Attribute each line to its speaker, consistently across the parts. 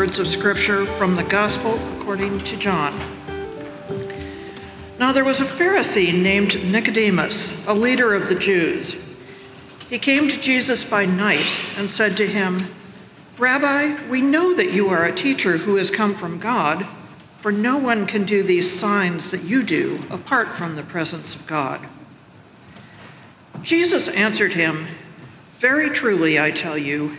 Speaker 1: words of Scripture from the Gospel according to John. Now there was a Pharisee named Nicodemus, a leader of the Jews. He came to Jesus by night and said to him, Rabbi, we know that you are a teacher who has come from God, for no one can do these signs that you do apart from the presence of God. Jesus answered him, Very truly, I tell you,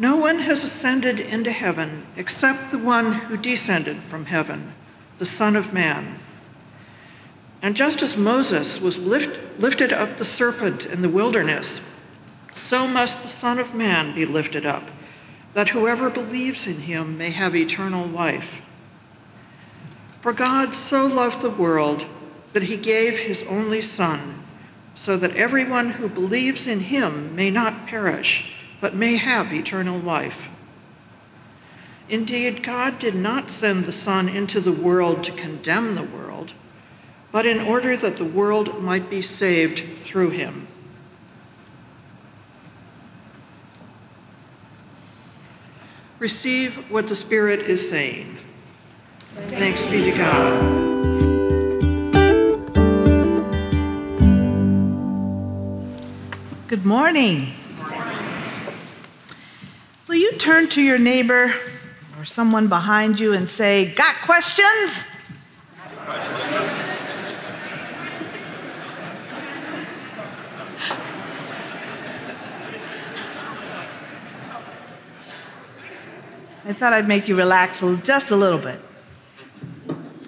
Speaker 1: No one has ascended into heaven except the one who descended from heaven, the Son of Man. And just as Moses was lift, lifted up the serpent in the wilderness, so must the Son of Man be lifted up, that whoever believes in him may have eternal life. For God so loved the world that he gave his only Son, so that everyone who believes in him may not perish but may have eternal life. Indeed, God did not send the Son into the world to condemn the world, but in order that the world might be saved through him. Receive what the Spirit is saying. Thanks be to God.
Speaker 2: Good morning. Turn to your neighbor or someone behind you and say, Got questions? I thought I'd make you relax just a little bit.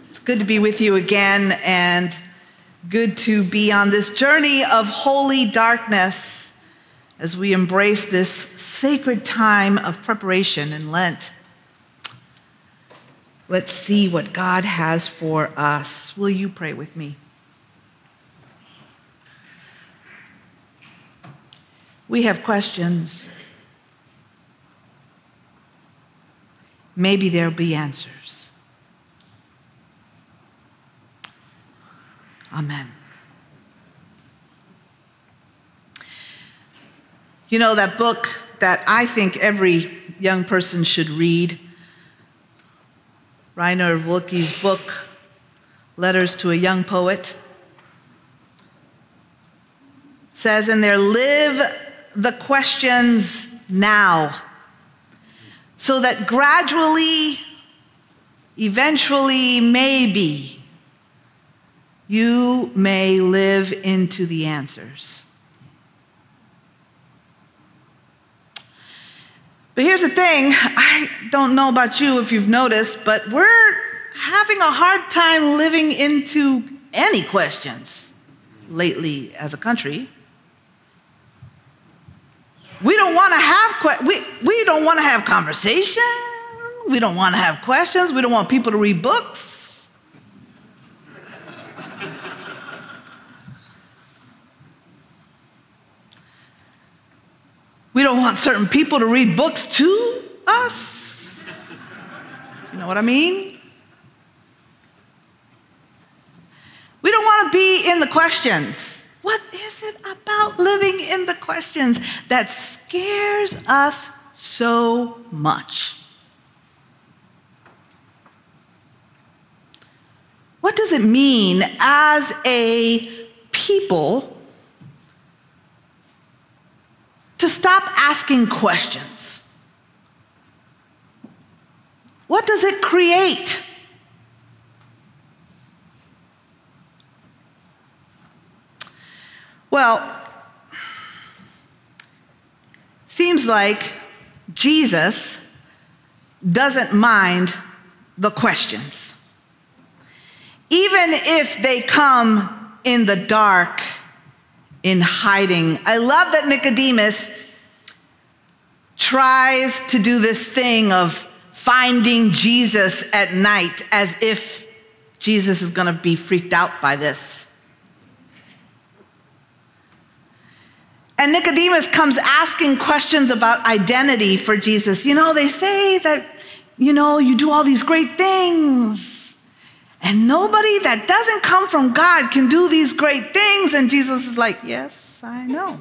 Speaker 2: It's good to be with you again and good to be on this journey of holy darkness as we embrace this sacred time of preparation in Lent. Let's see what God has for us. Will you pray with me? We have questions. Maybe there'll be answers. Amen. You know that book, that I think every young person should read. Rainer Rilke's book, Letters to a Young Poet, says in there, live the questions now, so that gradually, eventually, maybe, you may live into the answers. But here's the thing I don't know about you if you've noticed, but we're having a hard time living into any questions lately as a country. We don't want to have we, we don't want to have conversation. We don't want to have questions. We don't want people to read books. We don't want certain people to read books to us. You know what I mean? We don't want to be in the questions. What is it about living in the questions that scares us so much? What does it mean as a people stop asking questions? What does it create? Well, seems like Jesus doesn't mind the questions. Even if they come in the dark, in hiding. I love that Nicodemus tries to do this thing of finding Jesus at night as if Jesus is going to be freaked out by this. And Nicodemus comes asking questions about identity for Jesus. You know, they say that, you know, you do all these great things. And nobody that doesn't come from God can do these great things. And Jesus is like, Yes, I know.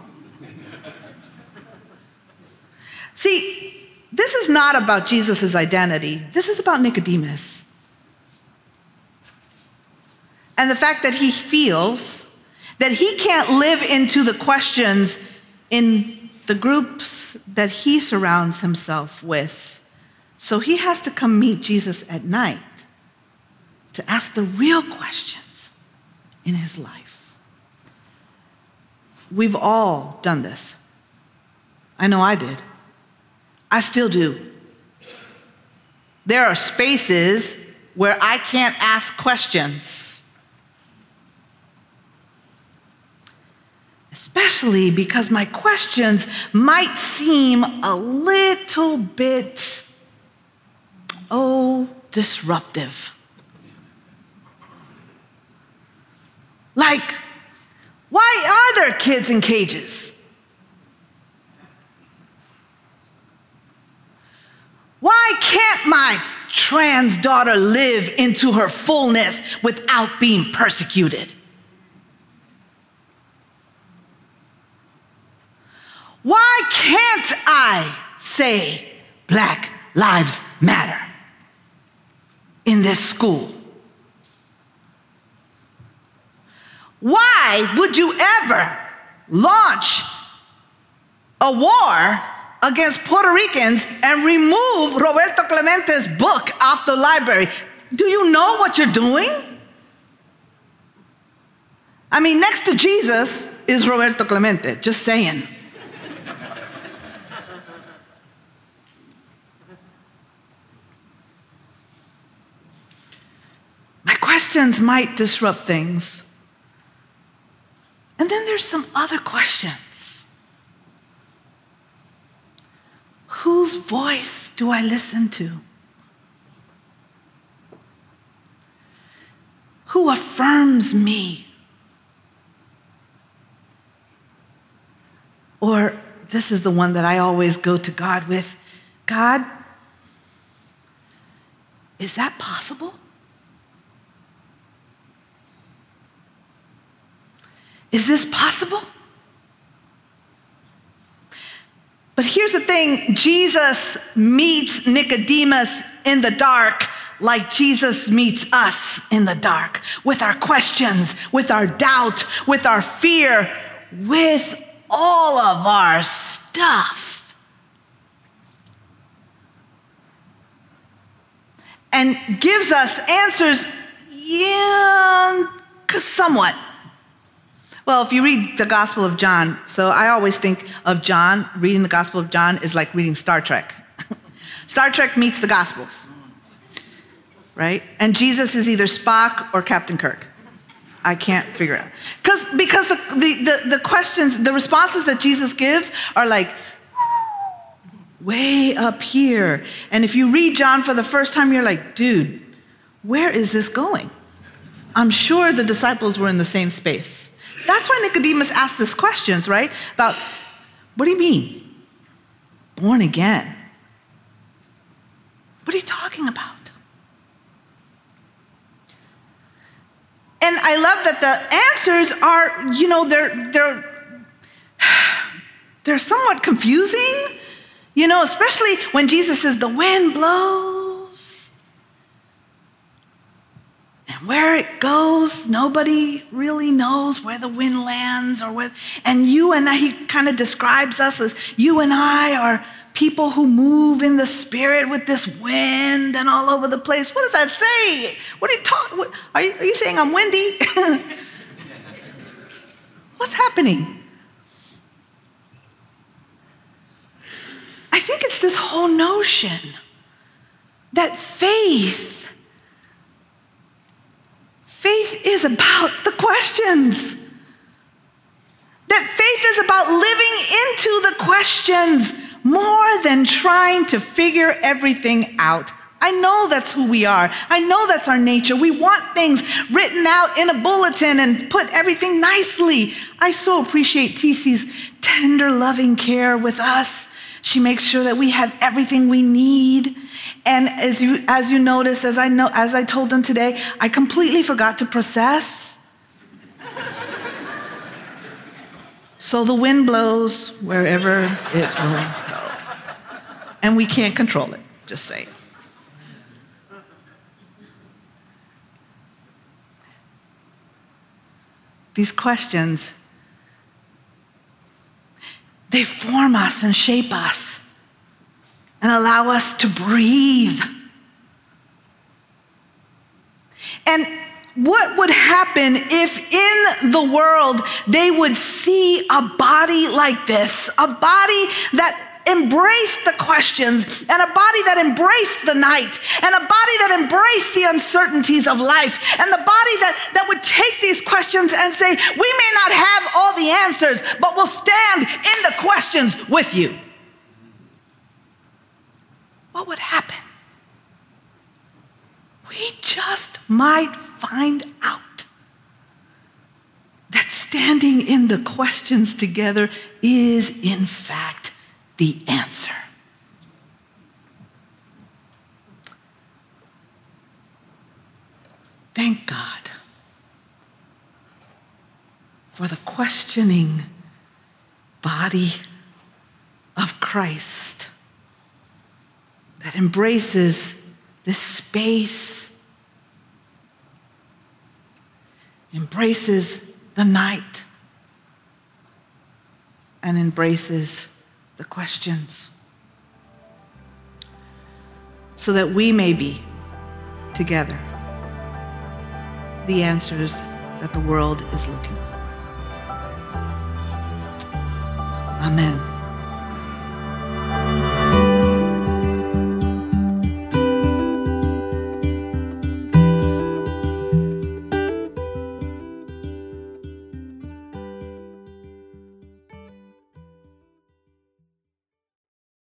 Speaker 2: See, this is not about Jesus' identity, this is about Nicodemus. And the fact that he feels that he can't live into the questions in the groups that he surrounds himself with. So he has to come meet Jesus at night to ask the real questions in his life. We've all done this. I know I did. I still do. There are spaces where I can't ask questions especially because my questions might seem a little bit, oh, disruptive. Like, why are there kids in cages? Why can't my trans daughter live into her fullness without being persecuted? Why can't I say Black Lives Matter in this school? Why would you ever launch a war against Puerto Ricans and remove Roberto Clemente's book off the library? Do you know what you're doing? I mean, next to Jesus is Roberto Clemente, just saying. My questions might disrupt things. And then there's some other questions. Whose voice do I listen to? Who affirms me? Or this is the one that I always go to God with God, is that possible? Is this possible? But here's the thing Jesus meets Nicodemus in the dark like Jesus meets us in the dark with our questions, with our doubt, with our fear, with all of our stuff. And gives us answers, yeah, somewhat well, if you read the Gospel of John, so I always think of John, reading the Gospel of John is like reading Star Trek. Star Trek meets the Gospels, right? And Jesus is either Spock or Captain Kirk. I can't figure it out. Because because the, the, the, the questions, the responses that Jesus gives are like, way up here. And if you read John for the first time, you're like, dude, where is this going? I'm sure the disciples were in the same space. That's why Nicodemus asked these questions, right? About what do you mean? Born again. What are you talking about? And I love that the answers are, you know, they're they're they're somewhat confusing. You know, especially when Jesus says the wind blows. And where it goes, nobody really knows where the wind lands or where and you and I, he kind of describes us as you and I are people who move in the spirit with this wind and all over the place. What does that say? What are you talking? Are are you saying I'm windy? What's happening? I think it's this whole notion that faith, faith is about the questions. That faith is about living into the questions more than trying to figure everything out. I know that's who we are. I know that's our nature. We want things written out in a bulletin and put everything nicely. I so appreciate TC's tender, loving care with us. She makes sure that we have everything we need. And as you, as you notice, as I, know, as I told them today, I completely forgot to process. so the wind blows wherever it will go. and we can't control it, just say. These questions, they form us and shape us and allow us to breathe. And what would happen if in the world they would see a body like this, a body that embraced the questions and a body that embraced the night and a body that embraced the uncertainties of life and the body that, that would take these questions and say, We may not have all the answers, but we'll stand in the questions with you. What would happen? We just might find out that standing in the questions together is, in fact, the answer. Thank God for the questioning body of Christ that embraces this space, embraces the night, and embraces the questions so that we may be together the answers that the world is looking for. Amen.